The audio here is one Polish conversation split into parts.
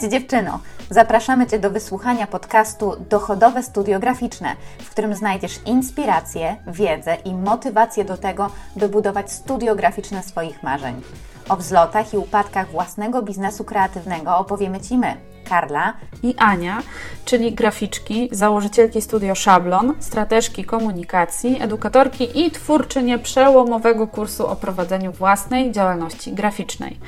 Cześć dziewczyno! Zapraszamy Cię do wysłuchania podcastu Dochodowe Studio Graficzne, w którym znajdziesz inspirację, wiedzę i motywację do tego, by budować studio graficzne swoich marzeń. O wzlotach i upadkach własnego biznesu kreatywnego opowiemy Ci my, Karla i Ania, czyli graficzki, założycielki studio Szablon, strateżki komunikacji, edukatorki i twórczynie przełomowego kursu o prowadzeniu własnej działalności graficznej.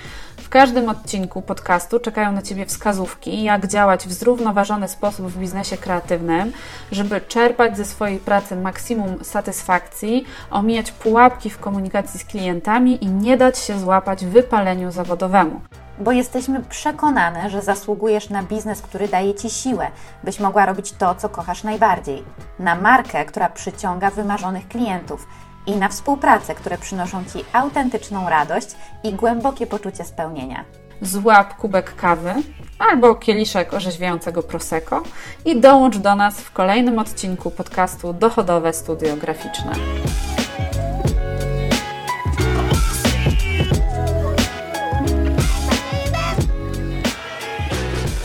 Każdym odcinku podcastu czekają na Ciebie wskazówki, jak działać w zrównoważony sposób w biznesie kreatywnym, żeby czerpać ze swojej pracy maksimum satysfakcji, omijać pułapki w komunikacji z klientami i nie dać się złapać wypaleniu zawodowemu. Bo jesteśmy przekonane, że zasługujesz na biznes, który daje Ci siłę, byś mogła robić to, co kochasz najbardziej, na markę, która przyciąga wymarzonych klientów i na współpracę, które przynoszą Ci autentyczną radość i głębokie poczucie spełnienia. Złap kubek kawy albo kieliszek orzeźwiającego prosecco i dołącz do nas w kolejnym odcinku podcastu Dochodowe Studio Graficzne.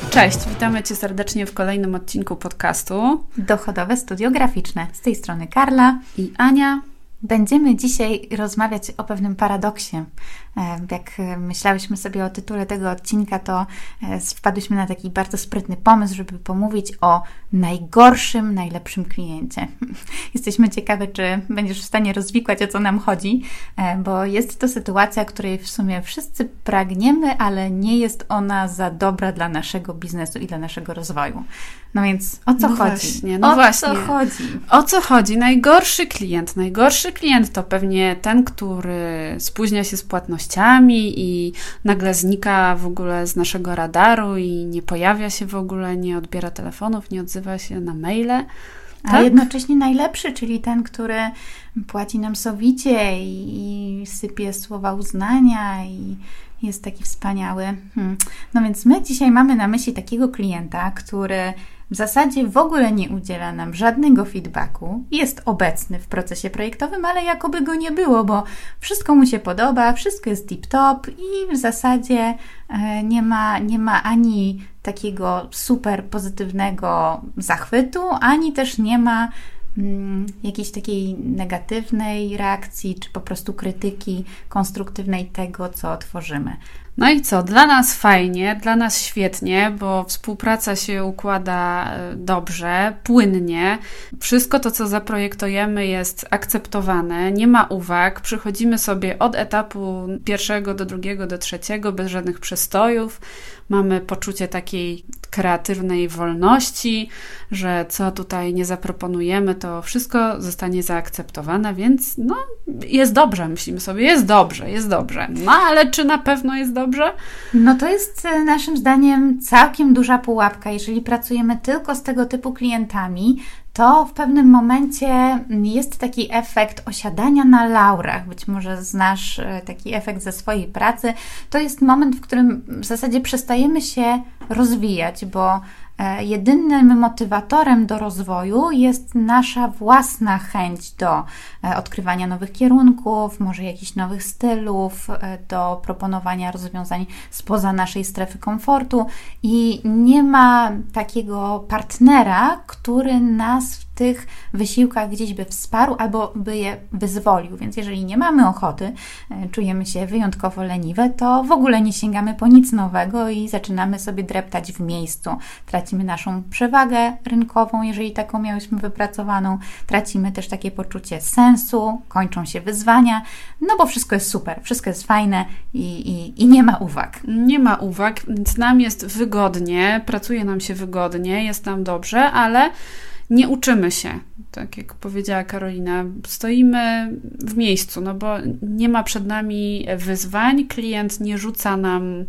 Cześć, witamy Cię serdecznie w kolejnym odcinku podcastu Dochodowe Studio Graficzne. Z tej strony Karla i Ania. Będziemy dzisiaj rozmawiać o pewnym paradoksie. E, jak myślałyśmy sobie o tytule tego odcinka, to e, wpadłyśmy na taki bardzo sprytny pomysł, żeby pomówić o najgorszym, najlepszym kliencie. Jesteśmy ciekawe, czy będziesz w stanie rozwikłać, o co nam chodzi, e, bo jest to sytuacja, której w sumie wszyscy pragniemy, ale nie jest ona za dobra dla naszego biznesu i dla naszego rozwoju. No więc o co no chodzi? Właśnie, no o właśnie. co chodzi? O co chodzi? Najgorszy klient. Najgorszy klient to pewnie ten, który spóźnia się z i nagle znika w ogóle z naszego radaru i nie pojawia się w ogóle, nie odbiera telefonów, nie odzywa się na maile. A tak? jednocześnie najlepszy, czyli ten, który płaci nam sowicie i, i sypie słowa uznania i jest taki wspaniały. Hmm. No więc my dzisiaj mamy na myśli takiego klienta, który w zasadzie w ogóle nie udziela nam żadnego feedbacku, jest obecny w procesie projektowym, ale jakoby go nie było, bo wszystko mu się podoba, wszystko jest tip-top i w zasadzie e, nie ma, nie ma ani takiego super pozytywnego zachwytu, ani też nie ma jakiejś takiej negatywnej reakcji, czy po prostu krytyki konstruktywnej tego, co tworzymy. No i co? Dla nas fajnie, dla nas świetnie, bo współpraca się układa e, dobrze, płynnie. Wszystko to, co zaprojektujemy, jest akceptowane, nie ma uwag. Przychodzimy sobie od etapu pierwszego do drugiego, do trzeciego, bez żadnych przestojów. Mamy poczucie takiej kreatywnej wolności, że co tutaj nie zaproponujemy, to wszystko zostanie zaakceptowane, więc no, jest dobrze, myślimy sobie, jest dobrze, jest dobrze. No ale czy na pewno jest dobrze? No to jest e, naszym zdaniem całkiem duża pułapka. Jeżeli pracujemy tylko z tego typu klientami, to w pewnym momencie jest taki efekt osiadania na laurach. Być może znasz e, taki efekt ze swojej pracy. To jest moment, w którym w zasadzie przestajemy się rozwijać, bo jedynym motywatorem do rozwoju jest nasza własna chęć do e, odkrywania nowych kierunków, może jakichś nowych stylów, e, do proponowania rozwiązań spoza naszej strefy komfortu i nie ma takiego partnera, który nas w tych wysiłkach gdzieś by wsparł albo by je wyzwolił. Więc jeżeli nie mamy ochoty, czujemy się wyjątkowo leniwe, to w ogóle nie sięgamy po nic nowego i zaczynamy sobie dreptać w miejscu, tracimy naszą przewagę rynkową, jeżeli taką miałyśmy wypracowaną, tracimy też takie poczucie sensu, kończą się wyzwania, no bo wszystko jest super, wszystko jest fajne i, i, i nie ma uwag. Nie ma uwag, więc nam jest wygodnie, pracuje nam się wygodnie, jest nam dobrze, ale nie uczymy się, tak jak powiedziała Karolina, stoimy w miejscu, no bo nie ma przed nami wyzwań, klient nie rzuca nam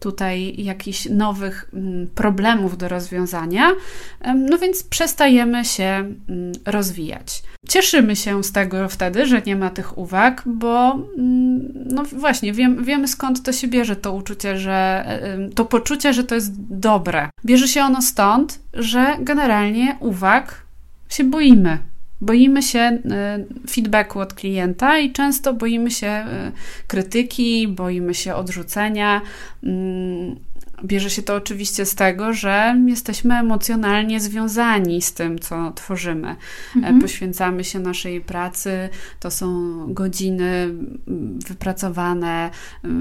tutaj jakichś nowych mm, problemów do rozwiązania, no więc przestajemy się mm, rozwijać. Cieszymy się z tego wtedy, że nie ma tych uwag, bo mm, no właśnie wiem, wiemy skąd to się bierze to uczucie, że to poczucie, że to jest dobre. Bierze się ono stąd, że generalnie uwag się boimy. Boimy się e, feedbacku od klienta i często boimy się e, krytyki, boimy się odrzucenia. Bierze się to oczywiście z tego, że jesteśmy emocjonalnie związani z tym, co tworzymy. E, mhm. Poświęcamy się naszej pracy, to są godziny wypracowane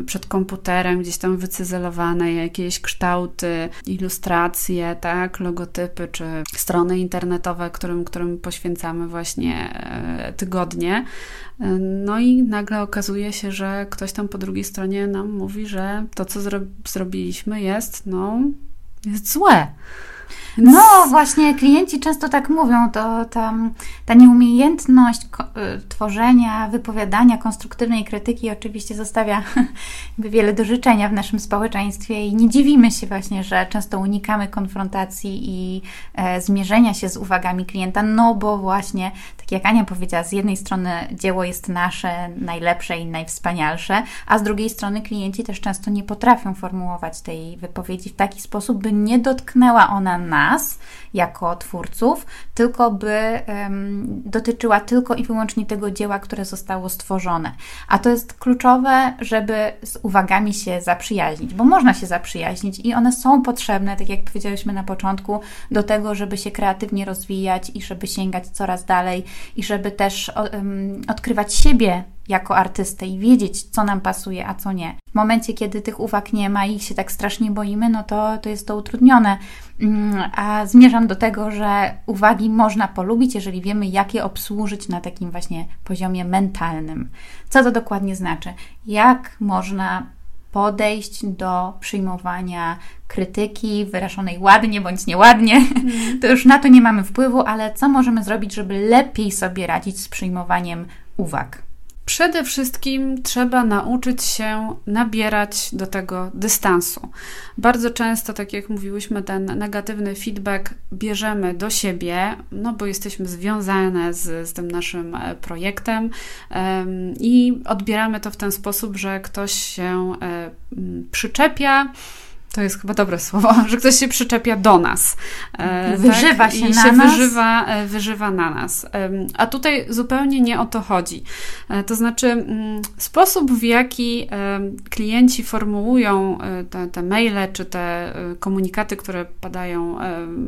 przed komputerem, gdzieś tam wycyzelowane, jakieś kształty, ilustracje, tak, logotypy czy strony internetowe, którym, którym poświęcamy właśnie e, tygodnie. No i nagle okazuje się, że ktoś tam po drugiej stronie nam mówi, że to, co zro zrobiliśmy, jest, no, jest złe. No właśnie, klienci często tak mówią, to ta, ta nieumiejętność y, tworzenia, wypowiadania konstruktywnej krytyki oczywiście zostawia wiele do życzenia w naszym społeczeństwie i nie dziwimy się właśnie, że często unikamy konfrontacji i e, zmierzenia się z uwagami klienta, no bo właśnie, jak Ania powiedziała, z jednej strony dzieło jest nasze, najlepsze i najwspanialsze, a z drugiej strony klienci też często nie potrafią formułować tej wypowiedzi w taki sposób, by nie dotknęła ona nas, jako twórców, tylko by um, dotyczyła tylko i wyłącznie tego dzieła, które zostało stworzone. A to jest kluczowe, żeby z uwagami się zaprzyjaźnić, bo można się zaprzyjaźnić i one są potrzebne, tak jak powiedzieliśmy na początku, do tego, żeby się kreatywnie rozwijać i żeby sięgać coraz dalej i żeby też odkrywać siebie jako artystę i wiedzieć, co nam pasuje, a co nie. W momencie, kiedy tych uwag nie ma i ich się tak strasznie boimy, no to, to jest to utrudnione. Mm, a zmierzam do tego, że uwagi można polubić, jeżeli wiemy, jak je obsłużyć na takim właśnie poziomie mentalnym. Co to dokładnie znaczy? Jak można podejść do przyjmowania krytyki wyrażonej ładnie bądź nieładnie. Mm. To już na to nie mamy wpływu, ale co możemy zrobić, żeby lepiej sobie radzić z przyjmowaniem uwag? Przede wszystkim trzeba nauczyć się nabierać do tego dystansu. Bardzo często, tak jak mówiłyśmy, ten negatywny feedback bierzemy do siebie, no bo jesteśmy związane z, z tym naszym e, projektem um, i odbieramy to w ten sposób, że ktoś się um, przyczepia to jest chyba dobre słowo, że ktoś się przyczepia do nas. E, wyżywa tak? się I na się nas. Wyżywa, e, wyżywa na nas. A tutaj zupełnie nie o to chodzi. E, to znaczy, mm, sposób, w jaki klienci formułują te, te maile czy te komunikaty, które padają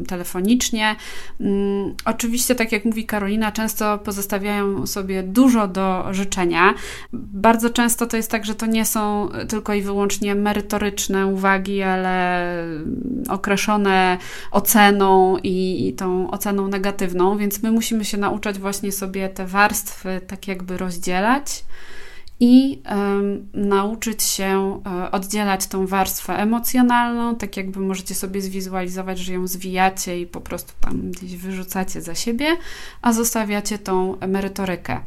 telefonicznie, mm, oczywiście, tak jak mówi Karolina, często pozostawiają sobie dużo do życzenia. Bardzo często to jest tak, że to nie są tylko i wyłącznie merytoryczne uwagi, ale ale określone oceną i, i tą oceną negatywną, więc my musimy się nauczyć właśnie sobie te warstwy tak jakby rozdzielać i nauczyć się um, oddzielać tą warstwę emocjonalną, tak jakby możecie sobie zwizualizować, że ją zwijacie i po prostu tam gdzieś wyrzucacie za siebie, a zostawiacie tą merytorykę.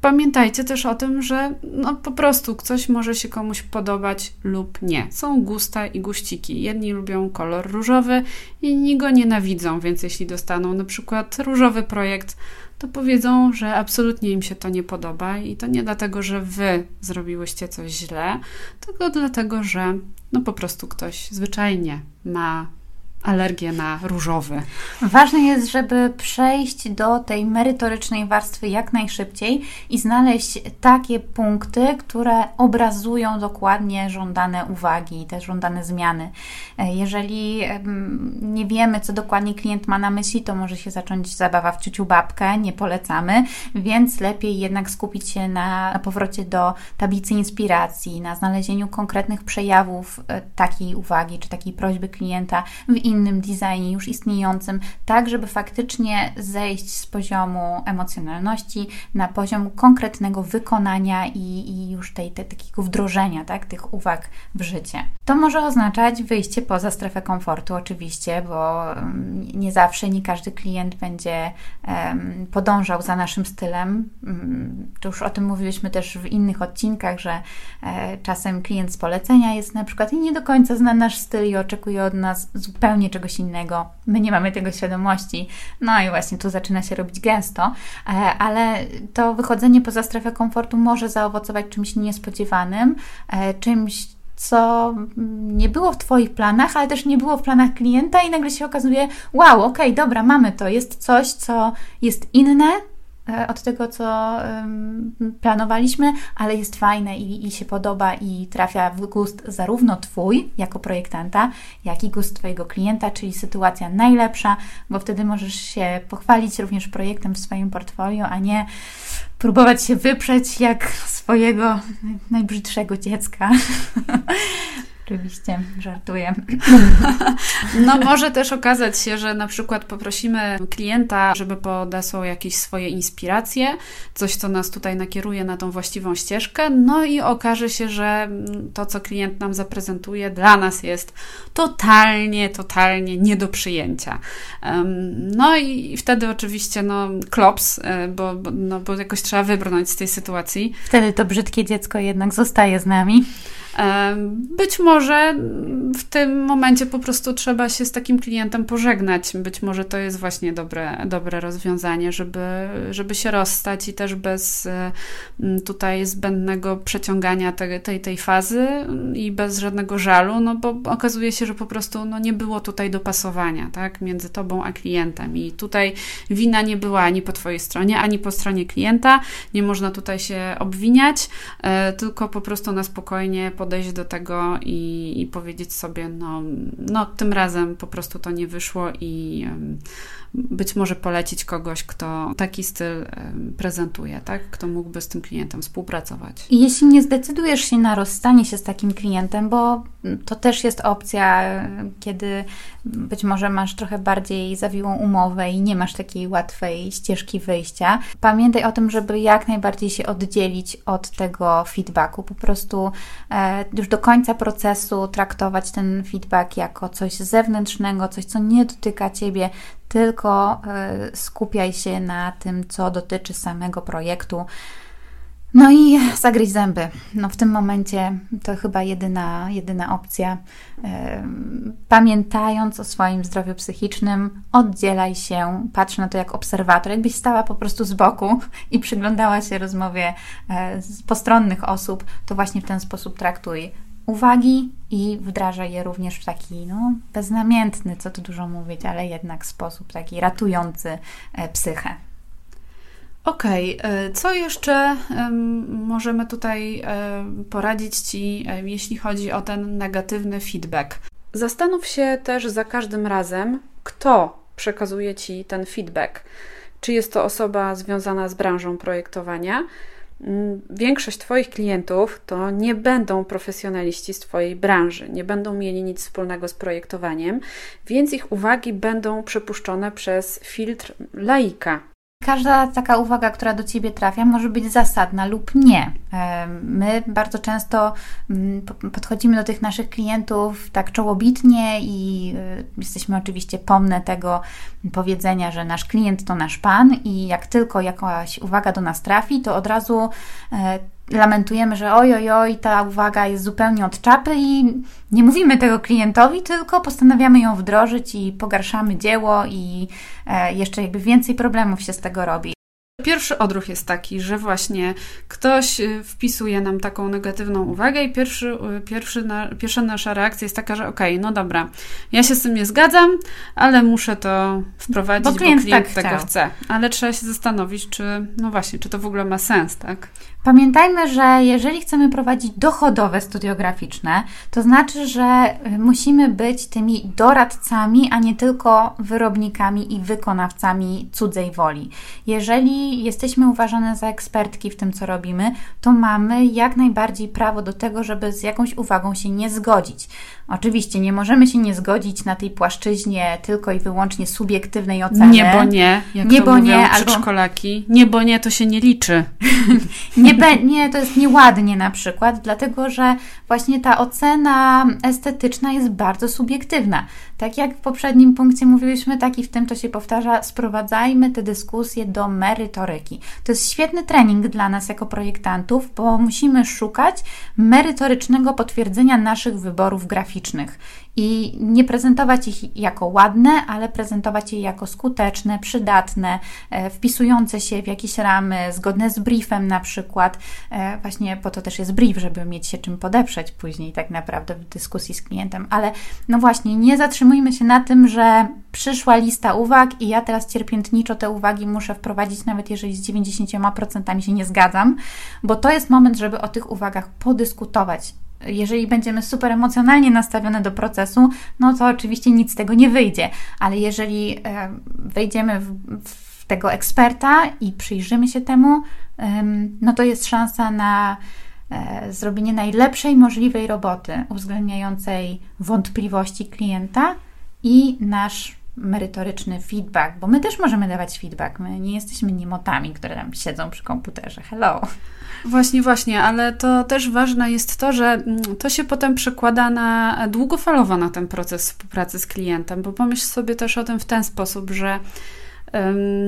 Pamiętajcie też o tym, że no po prostu coś może się komuś podobać lub nie. Są gusta i guściki. Jedni lubią kolor różowy, inni go nienawidzą, więc jeśli dostaną na przykład różowy projekt, to powiedzą, że absolutnie im się to nie podoba i to nie dlatego, że wy zrobiłyście coś źle, tylko dlatego, że no po prostu ktoś zwyczajnie ma alergię na różowy. Ważne jest, żeby przejść do tej merytorycznej warstwy jak najszybciej i znaleźć takie punkty, które obrazują dokładnie żądane uwagi, te żądane zmiany. E, jeżeli nie wiemy, co dokładnie klient ma na myśli, to może się zacząć zabawa w ciuciu babkę, nie polecamy, więc lepiej jednak skupić się na powrocie do tablicy inspiracji, na znalezieniu konkretnych przejawów e, takiej uwagi czy takiej prośby klienta w innym designie już istniejącym, tak żeby faktycznie zejść z poziomu emocjonalności na poziom konkretnego wykonania i, i już tej, tej, takiego wdrożenia tak, tych uwag w życie. To może oznaczać wyjście poza strefę komfortu, oczywiście, bo mm, nie zawsze, nie każdy klient będzie um, podążał za naszym stylem. Um, to już o tym mówiliśmy też w innych odcinkach, że e, czasem klient z polecenia jest na przykład i nie do końca zna nasz styl i oczekuje od nas zupełnie czegoś innego. My nie mamy tego świadomości. No i właśnie tu zaczyna się robić gęsto, e, ale to wychodzenie poza strefę komfortu może zaowocować czymś niespodziewanym, e, czymś, co nie było w Twoich planach, ale też nie było w planach klienta, i nagle się okazuje, wow, okej, okay, dobra, mamy to. Jest coś, co jest inne, od tego, co planowaliśmy, ale jest fajne i, i się podoba i trafia w gust zarówno Twój jako projektanta, jak i gust Twojego klienta, czyli sytuacja najlepsza, bo wtedy możesz się pochwalić również projektem w swoim portfolio, a nie próbować się wyprzeć jak swojego najbrzydszego dziecka. Oczywiście, żartuję. No może też okazać się, że na przykład poprosimy klienta, żeby podesłał jakieś swoje inspiracje, coś, co nas tutaj nakieruje na tą właściwą ścieżkę, no i okaże się, że to, co klient nam zaprezentuje, dla nas jest totalnie, totalnie nie do przyjęcia. No i wtedy oczywiście, no, klops, e, bo, bo, no, bo jakoś trzeba wybrnąć z tej sytuacji. Wtedy to brzydkie dziecko jednak zostaje z nami. Być może w tym momencie po prostu trzeba się z takim klientem pożegnać. Być może to jest właśnie dobre, dobre rozwiązanie, żeby, żeby się rozstać i też bez tutaj zbędnego przeciągania tej, tej, tej fazy i bez żadnego żalu, no bo okazuje się, że po prostu no, nie było tutaj dopasowania tak, między tobą a klientem. I tutaj wina nie była ani po twojej stronie, ani po stronie klienta. Nie można tutaj się obwiniać, e, tylko po prostu na spokojnie pod podejść do tego i, i powiedzieć sobie, no, no, tym razem po prostu to nie wyszło i być może polecić kogoś, kto taki styl prezentuje, tak? Kto mógłby z tym klientem współpracować. Jeśli nie zdecydujesz się na rozstanie się z takim klientem, bo to też jest opcja, kiedy być może masz trochę bardziej zawiłą umowę i nie masz takiej łatwej ścieżki wyjścia, pamiętaj o tym, żeby jak najbardziej się oddzielić od tego feedbacku. Po prostu e, już do końca procesu traktować ten feedback jako coś zewnętrznego, coś, co nie dotyka ciebie, tylko e, skupiaj się na tym, co dotyczy samego projektu. No i zagryź zęby. No w tym momencie to chyba jedyna, jedyna opcja. E, pamiętając o swoim zdrowiu psychicznym, oddzielaj się, patrz na to jak obserwator, jakbyś stała po prostu z boku i przyglądała się rozmowie e, postronnych osób, to właśnie w ten sposób traktuj uwagi i wdraża je również w taki no, beznamiętny, co tu dużo mówić, ale jednak sposób taki ratujący e, psychę. Okej, okay. E, co jeszcze możemy tutaj e, poradzić Ci, jeśli chodzi o ten negatywny feedback? Zastanów się też za każdym razem, kto przekazuje Ci ten feedback. Czy jest to osoba związana z branżą projektowania, większość Twoich klientów to nie będą profesjonaliści z Twojej branży, nie będą mieli nic wspólnego z projektowaniem, więc ich uwagi będą przepuszczone przez filtr laika. Każda taka uwaga, która do Ciebie trafia, może być zasadna lub nie. My bardzo często mm, podchodzimy do tych naszych klientów tak czołobitnie i y, jesteśmy oczywiście pomne tego powiedzenia, że nasz klient to nasz pan i jak tylko jakaś uwaga do nas trafi, to od razu e, lamentujemy, że oj, oj, oj, ta uwaga jest zupełnie od czapy i nie mówimy tego klientowi, tylko postanawiamy ją wdrożyć i pogarszamy dzieło i e, jeszcze jakby więcej problemów się z tego robi. Pierwszy odruch jest taki, że właśnie ktoś y, wpisuje nam taką negatywną uwagę i pierwszy, y, pierwszy na, pierwsza nasza reakcja jest taka, że okej, okay, no dobra, ja się z tym nie zgadzam, ale muszę to wprowadzić, bo klient, bo klient tak tego chciał. chce. Ale trzeba się zastanowić, czy, no właśnie, czy to w ogóle ma sens, tak? Pamiętajmy, że jeżeli chcemy prowadzić dochodowe studiograficzne, to znaczy, że y, musimy być tymi doradcami, a nie tylko wyrobnikami i wykonawcami cudzej woli. Jeżeli jesteśmy uważane za ekspertki w tym, co robimy, to mamy jak najbardziej prawo do tego, żeby z jakąś uwagą się nie zgodzić. Oczywiście nie możemy się nie zgodzić na tej płaszczyźnie tylko i wyłącznie subiektywnej oceny. Nie, bo nie, jak nie, to bo mówią nie. Albo... Nie, bo nie, to się nie liczy. nie, be, nie, to jest nieładnie na przykład, dlatego że właśnie ta ocena estetyczna jest bardzo subiektywna. Tak jak w poprzednim punkcie mówiliśmy, tak i w tym to się powtarza, sprowadzajmy te dyskusje do merytoryki. To jest świetny trening dla nas jako projektantów, bo musimy szukać merytorycznego potwierdzenia naszych wyborów graficznych i nie prezentować ich jako ładne, ale prezentować je jako skuteczne, przydatne, e, wpisujące się w jakieś ramy, zgodne z briefem na przykład e, właśnie po to też jest brief, żeby mieć się czym podeprzeć później tak naprawdę w dyskusji z klientem. Ale no właśnie, nie zatrzymujmy się na tym, że przyszła lista uwag i ja teraz cierpiętniczo te uwagi muszę wprowadzić, nawet jeżeli z 90% się nie zgadzam, bo to jest moment, żeby o tych uwagach podyskutować jeżeli będziemy super emocjonalnie nastawione do procesu, no to oczywiście nic z tego nie wyjdzie, ale jeżeli e, wejdziemy w, w tego eksperta i przyjrzymy się temu, no to jest szansa na e, zrobienie najlepszej możliwej roboty, uwzględniającej wątpliwości klienta i nasz merytoryczny feedback, bo my też możemy dawać feedback. My nie jesteśmy niemotami, które tam siedzą przy komputerze. Hello. Właśnie, właśnie, ale to też ważne jest to, że mm, to się potem przekłada na długofalowo na ten proces współpracy z klientem, bo pomyśl sobie też o tym w ten sposób, że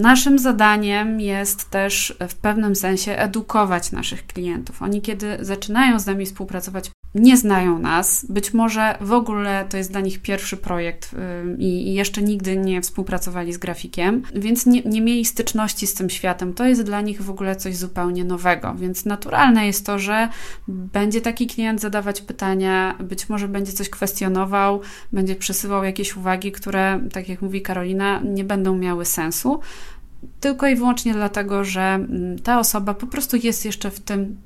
Naszym zadaniem jest też w pewnym sensie edukować naszych klientów. Oni, kiedy zaczynają z nami współpracować, nie znają nas, być może w ogóle to jest dla nich pierwszy projekt i jeszcze nigdy nie współpracowali z grafikiem, więc nie, nie, mieli styczności z tym światem. To jest dla nich w ogóle coś zupełnie nowego, więc naturalne jest to, że będzie taki klient zadawać pytania, być może będzie coś kwestionował, będzie przesyłał jakieś uwagi, które, tak jak mówi Karolina, nie będą miały sensu. Tylko i wyłącznie dlatego, że mm, ta osoba po prostu jest jeszcze w tym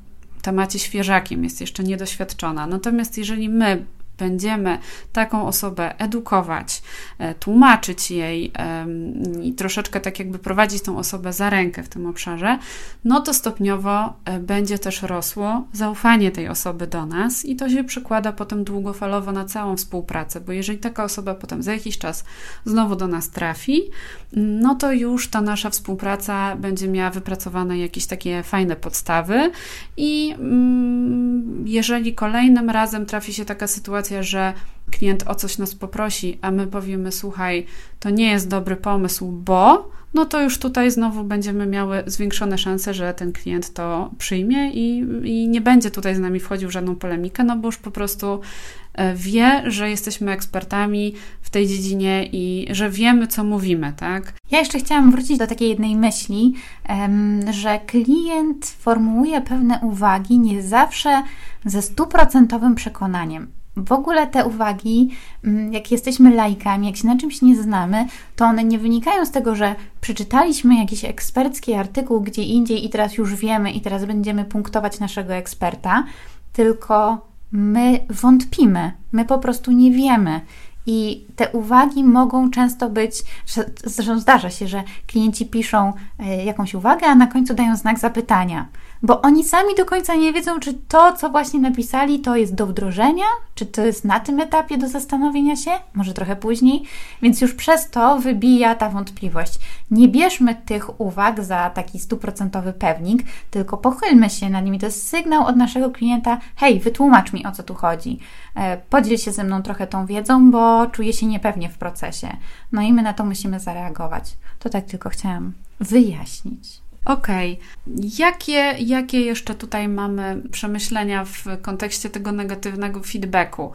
temacie świeżakiem, jest jeszcze niedoświadczona. Natomiast jeżeli my będziemy taką osobę edukować, e, tłumaczyć jej i troszeczkę tak jakby prowadzić tą osobę za rękę w tym obszarze, no to stopniowo e, będzie też rosło zaufanie tej osoby do nas i to się przekłada potem długofalowo na całą współpracę, bo jeżeli taka osoba potem za jakiś czas znowu do nas trafi, no to już ta nasza współpraca będzie miała wypracowane jakieś takie fajne podstawy i mm, jeżeli kolejnym razem trafi się taka sytuacja, sytuacja, że klient o coś nas poprosi, a my powiemy: Słuchaj, to nie jest dobry pomysł, bo no to już tutaj znowu będziemy miały zwiększone szanse, że ten klient to przyjmie i, i nie będzie tutaj z nami wchodził w żadną polemikę, no bo już po prostu e, wie, że jesteśmy ekspertami w tej dziedzinie i że wiemy, co mówimy, tak? Ja jeszcze chciałam wrócić do takiej jednej myśli, że klient formułuje pewne uwagi nie zawsze ze stuprocentowym przekonaniem w ogóle te uwagi, mm, jak jesteśmy laikami, jak się na czymś nie znamy, to one nie wynikają z tego, że przeczytaliśmy jakiś ekspercki artykuł gdzie indziej i teraz już wiemy i teraz będziemy punktować naszego eksperta, tylko my wątpimy, my po prostu nie wiemy. I te uwagi mogą często być, zresztą zdarza się, że klienci piszą e, jakąś uwagę, a na końcu dają znak zapytania bo oni sami do końca nie wiedzą, czy to, co właśnie napisali, to jest do wdrożenia, czy to jest na tym etapie do zastanowienia się, może trochę później, więc już przez to wybija ta wątpliwość. Nie bierzmy tych uwag za taki stuprocentowy pewnik, tylko pochylmy się nad nimi. To jest sygnał od naszego klienta: hej, wytłumacz mi o co tu chodzi. E, podziel się ze mną trochę tą wiedzą, bo czuję się niepewnie w procesie. No i my na to musimy zareagować. To tak tylko chciałam wyjaśnić. Okej. Okay. Jakie, jakie jeszcze tutaj mamy przemyślenia w kontekście tego negatywnego feedbacku?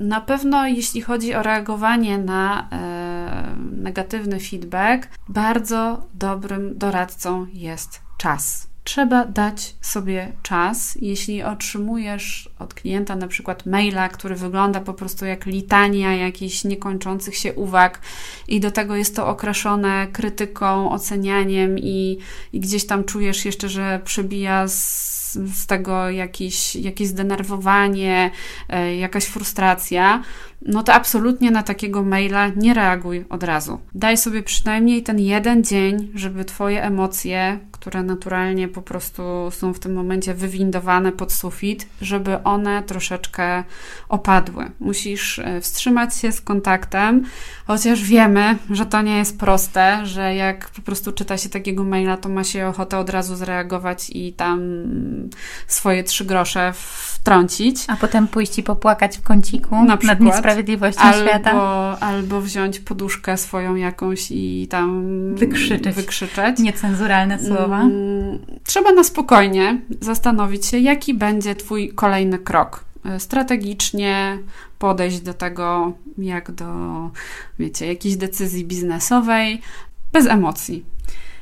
Na pewno, jeśli chodzi o reagowanie na e, negatywny feedback, bardzo dobrym doradcą jest czas trzeba dać sobie czas. Jeśli otrzymujesz od klienta na przykład maila, który wygląda po prostu jak litania jakichś niekończących się uwag i do tego jest to okraszone krytyką, ocenianiem i, i gdzieś tam czujesz jeszcze, że przebija z z tego jakieś, jakieś zdenerwowanie, e, jakaś frustracja, no to absolutnie na takiego maila nie reaguj od razu. Daj sobie przynajmniej ten jeden dzień, żeby Twoje emocje, które naturalnie po prostu są w tym momencie wywindowane pod sufit, żeby one troszeczkę opadły. Musisz e, wstrzymać się z kontaktem, chociaż wiemy, że to nie jest proste, że jak po prostu czyta się takiego maila, to ma się ochotę od razu zreagować i tam swoje trzy grosze wtrącić. A potem pójść i popłakać w kąciku Na przykład, nad niesprawiedliwością albo, świata. Albo wziąć poduszkę swoją jakąś i tam wykrzyczeć. wykrzyczeć. Niecenzuralne słowa. Mm, trzeba na spokojnie zastanowić się, jaki będzie Twój kolejny krok. Strategicznie podejść do tego, jak do, wiecie, jakiejś decyzji biznesowej, bez emocji.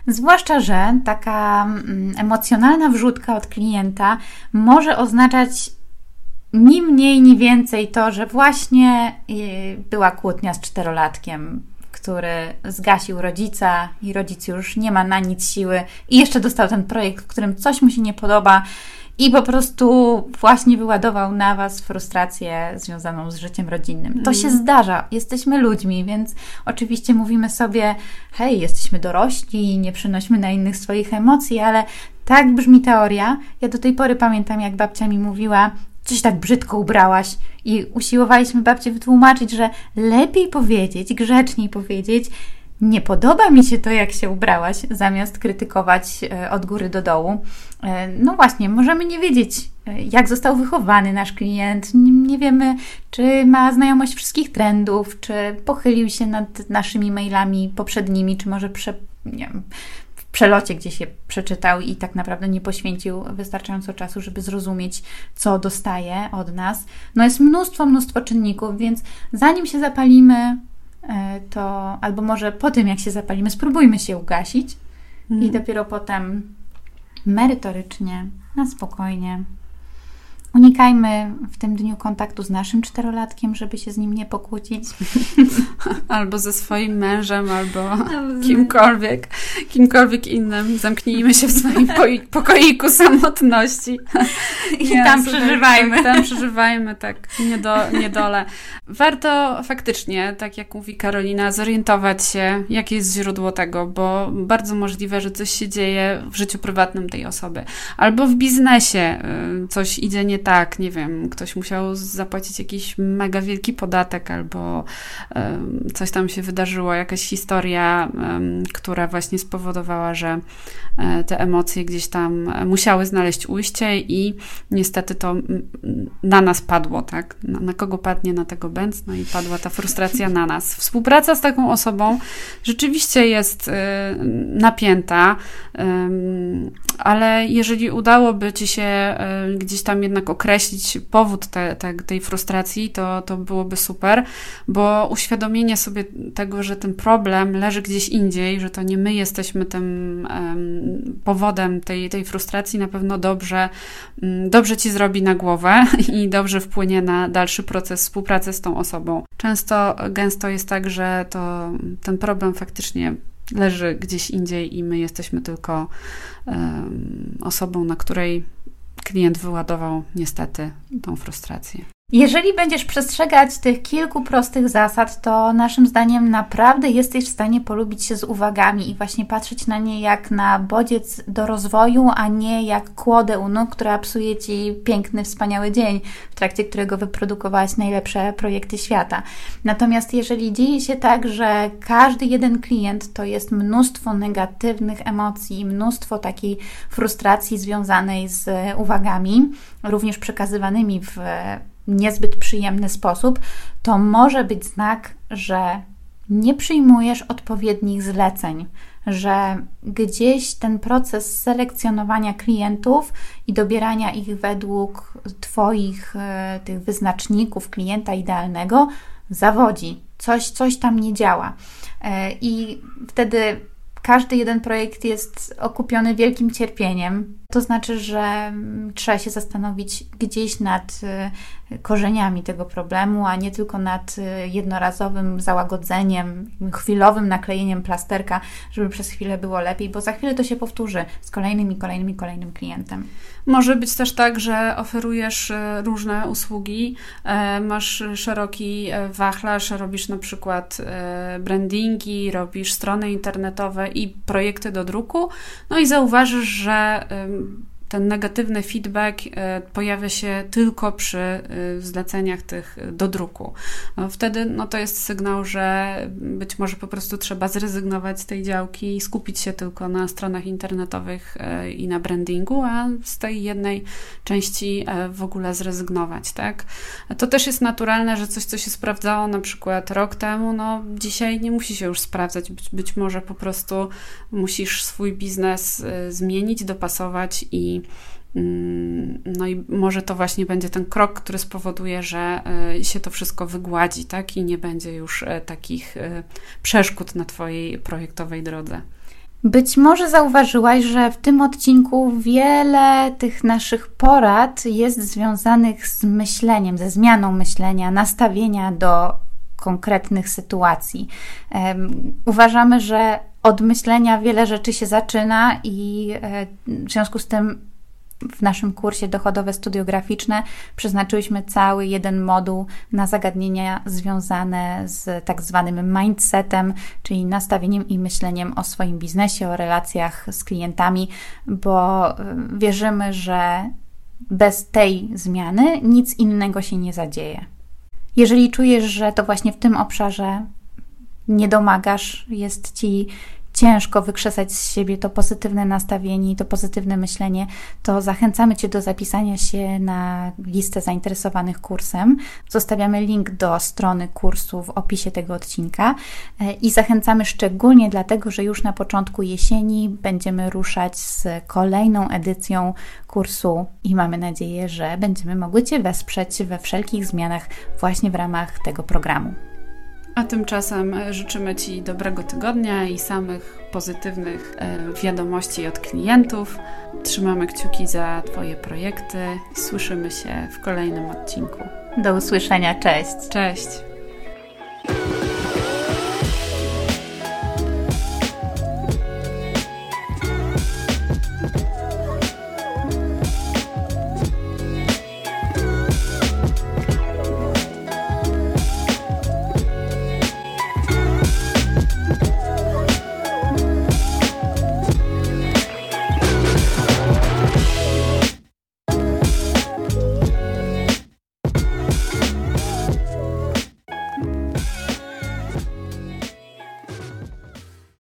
Zwłaszcza, że taka mm, emocjonalna wrzutka od klienta może oznaczać ni mniej, ni więcej to, że właśnie y, była kłótnia z czterolatkiem, który zgasił rodzica i rodzic już nie ma na nic siły i jeszcze dostał ten projekt, w którym coś mu się nie podoba i po prostu właśnie wyładował na Was frustrację związaną z życiem rodzinnym. To się mhm. zdarza, jesteśmy ludźmi, więc oczywiście mówimy sobie, hej, jesteśmy dorośli, nie przenośmy na innych swoich emocji, ale tak brzmi teoria. Ja do tej pory pamiętam, jak babcia mi mówiła, coś tak brzydko ubrałaś i usiłowaliśmy babcie wytłumaczyć, że lepiej powiedzieć, grzeczniej powiedzieć, nie podoba mi się to, jak się ubrałaś, zamiast krytykować e, od góry do dołu. E, no właśnie, możemy nie wiedzieć, e, jak został wychowany nasz klient, nie wiemy, czy ma znajomość wszystkich trendów, czy pochylił się nad naszymi mailami poprzednimi, czy może prze, nie wiem, przelocie gdzieś je przeczytał i tak naprawdę nie poświęcił wystarczająco czasu, żeby zrozumieć, co dostaje od nas. No jest mnóstwo, mnóstwo czynników, więc zanim się zapalimy, E, to albo może po tym, jak się zapalimy, spróbujmy się ugasić mm. i mhm. dopiero potem merytorycznie, na spokojnie Unikajmy w tym dniu kontaktu z naszym czterolatkiem, żeby się z nim nie pokłócić. Albo ze swoim mężem, albo kimkolwiek, kimkolwiek innym. Zamknijmy się w swoim pokoiku samotności. I nie, tam przeżywajmy. Tak, tam przeżywajmy, tak, niedo, niedole. Warto faktycznie, tak jak mówi Karolina, zorientować się, jakie jest źródło tego, bo bardzo możliwe, że coś się dzieje w życiu prywatnym tej osoby. Albo w biznesie y, coś idzie nie tak, nie wiem, ktoś musiał zapłacić jakiś mega wielki podatek albo um, coś tam się wydarzyło, jakaś historia, um, która właśnie spowodowała, że um, te emocje gdzieś tam musiały znaleźć ujście i niestety to na nas padło, tak? Na, na kogo padnie, na tego bęc, no i padła ta frustracja na nas. Współpraca z taką osobą rzeczywiście jest y, napięta, ale jeżeli udałoby ci się y, gdzieś tam jednak określić powód te, te, tej frustracji, to, to byłoby super, bo uświadomienie sobie tego, że ten problem leży gdzieś indziej, że to nie my jesteśmy tym um, powodem tej, tej frustracji, na pewno dobrze, um, dobrze ci zrobi na głowę i dobrze wpłynie na dalszy proces współpracy z tą osobą. Często, gęsto jest tak, że to ten problem faktycznie leży gdzieś indziej i my jesteśmy tylko um, osobą, na której klient wyładował niestety tą frustrację. Jeżeli będziesz przestrzegać tych kilku prostych zasad, to naszym zdaniem naprawdę jesteś w stanie polubić się z uwagami i właśnie patrzeć na nie jak na bodziec do rozwoju, a nie jak kłodę u nóg, która psuje ci piękny, wspaniały dzień, w trakcie którego wyprodukowałaś najlepsze projekty świata. Natomiast jeżeli dzieje się tak, że każdy jeden klient to jest mnóstwo negatywnych emocji, mnóstwo takiej frustracji związanej z uwagami, również przekazywanymi w niezbyt przyjemny sposób, to może być znak, że nie przyjmujesz odpowiednich zleceń, że gdzieś ten proces selekcjonowania klientów i dobierania ich według Twoich e, tych wyznaczników klienta idealnego zawodzi. Coś, coś tam nie działa. E, I wtedy każdy jeden projekt jest okupiony wielkim cierpieniem. To znaczy, że mm, trzeba się zastanowić gdzieś nad y, korzeniami tego problemu, a nie tylko nad y, jednorazowym załagodzeniem, chwilowym naklejeniem plasterka, żeby przez chwilę było lepiej, bo za chwilę to się powtórzy z kolejnym i kolejnym i kolejnym klientem. Może być też tak, że oferujesz y, różne usługi, masz szeroki wachlarz, robisz na przykład brandingi, robisz strony internetowe i projekty do druku, no i zauważysz, że um, ten negatywny feedback e, pojawia się tylko przy e, zleceniach tych do druku. No wtedy no to jest sygnał, że być może po prostu trzeba zrezygnować z tej działki i skupić się tylko na stronach internetowych e, i na brandingu, a z tej jednej części w ogóle zrezygnować, tak? To też jest naturalne, że coś, co się sprawdzało na przykład rok temu, no dzisiaj nie musi się już sprawdzać. Być, być może po prostu musisz swój biznes zmienić, dopasować i Mm, no i może to właśnie będzie ten krok, który spowoduje, że e, się to wszystko wygładzi, tak? I nie będzie już e, takich e, przeszkód na Twojej projektowej drodze. Być może zauważyłaś, że w tym odcinku wiele tych naszych porad jest związanych z myśleniem, ze zmianą myślenia, nastawienia do konkretnych sytuacji. Uważamy, że od myślenia wiele rzeczy się zaczyna i e, w związku z tym w naszym kursie Dochodowe Studiograficzne przeznaczyliśmy cały jeden moduł na zagadnienia związane z tak zwanym mindsetem, czyli nastawieniem i myśleniem o swoim biznesie, o relacjach z klientami, bo y, wierzymy, że bez tej zmiany nic innego się nie zadzieje. Jeżeli czujesz, że to właśnie w tym obszarze nie domagasz, jest ci ciężko wykrzesać z siebie to pozytywne nastawienie i to pozytywne myślenie, to zachęcamy Cię do zapisania się na listę zainteresowanych kursem. Zostawiamy link do strony kursu w opisie tego odcinka e, i zachęcamy szczególnie dlatego, że już na początku jesieni będziemy ruszać z kolejną edycją kursu i mamy nadzieję, że będziemy mogły Cię wesprzeć we wszelkich zmianach właśnie w ramach tego programu. A tymczasem życzymy Ci dobrego tygodnia i samych pozytywnych e, wiadomości od klientów. Trzymamy kciuki za Twoje projekty. Słyszymy się w kolejnym odcinku. Do usłyszenia. Cześć. Cześć.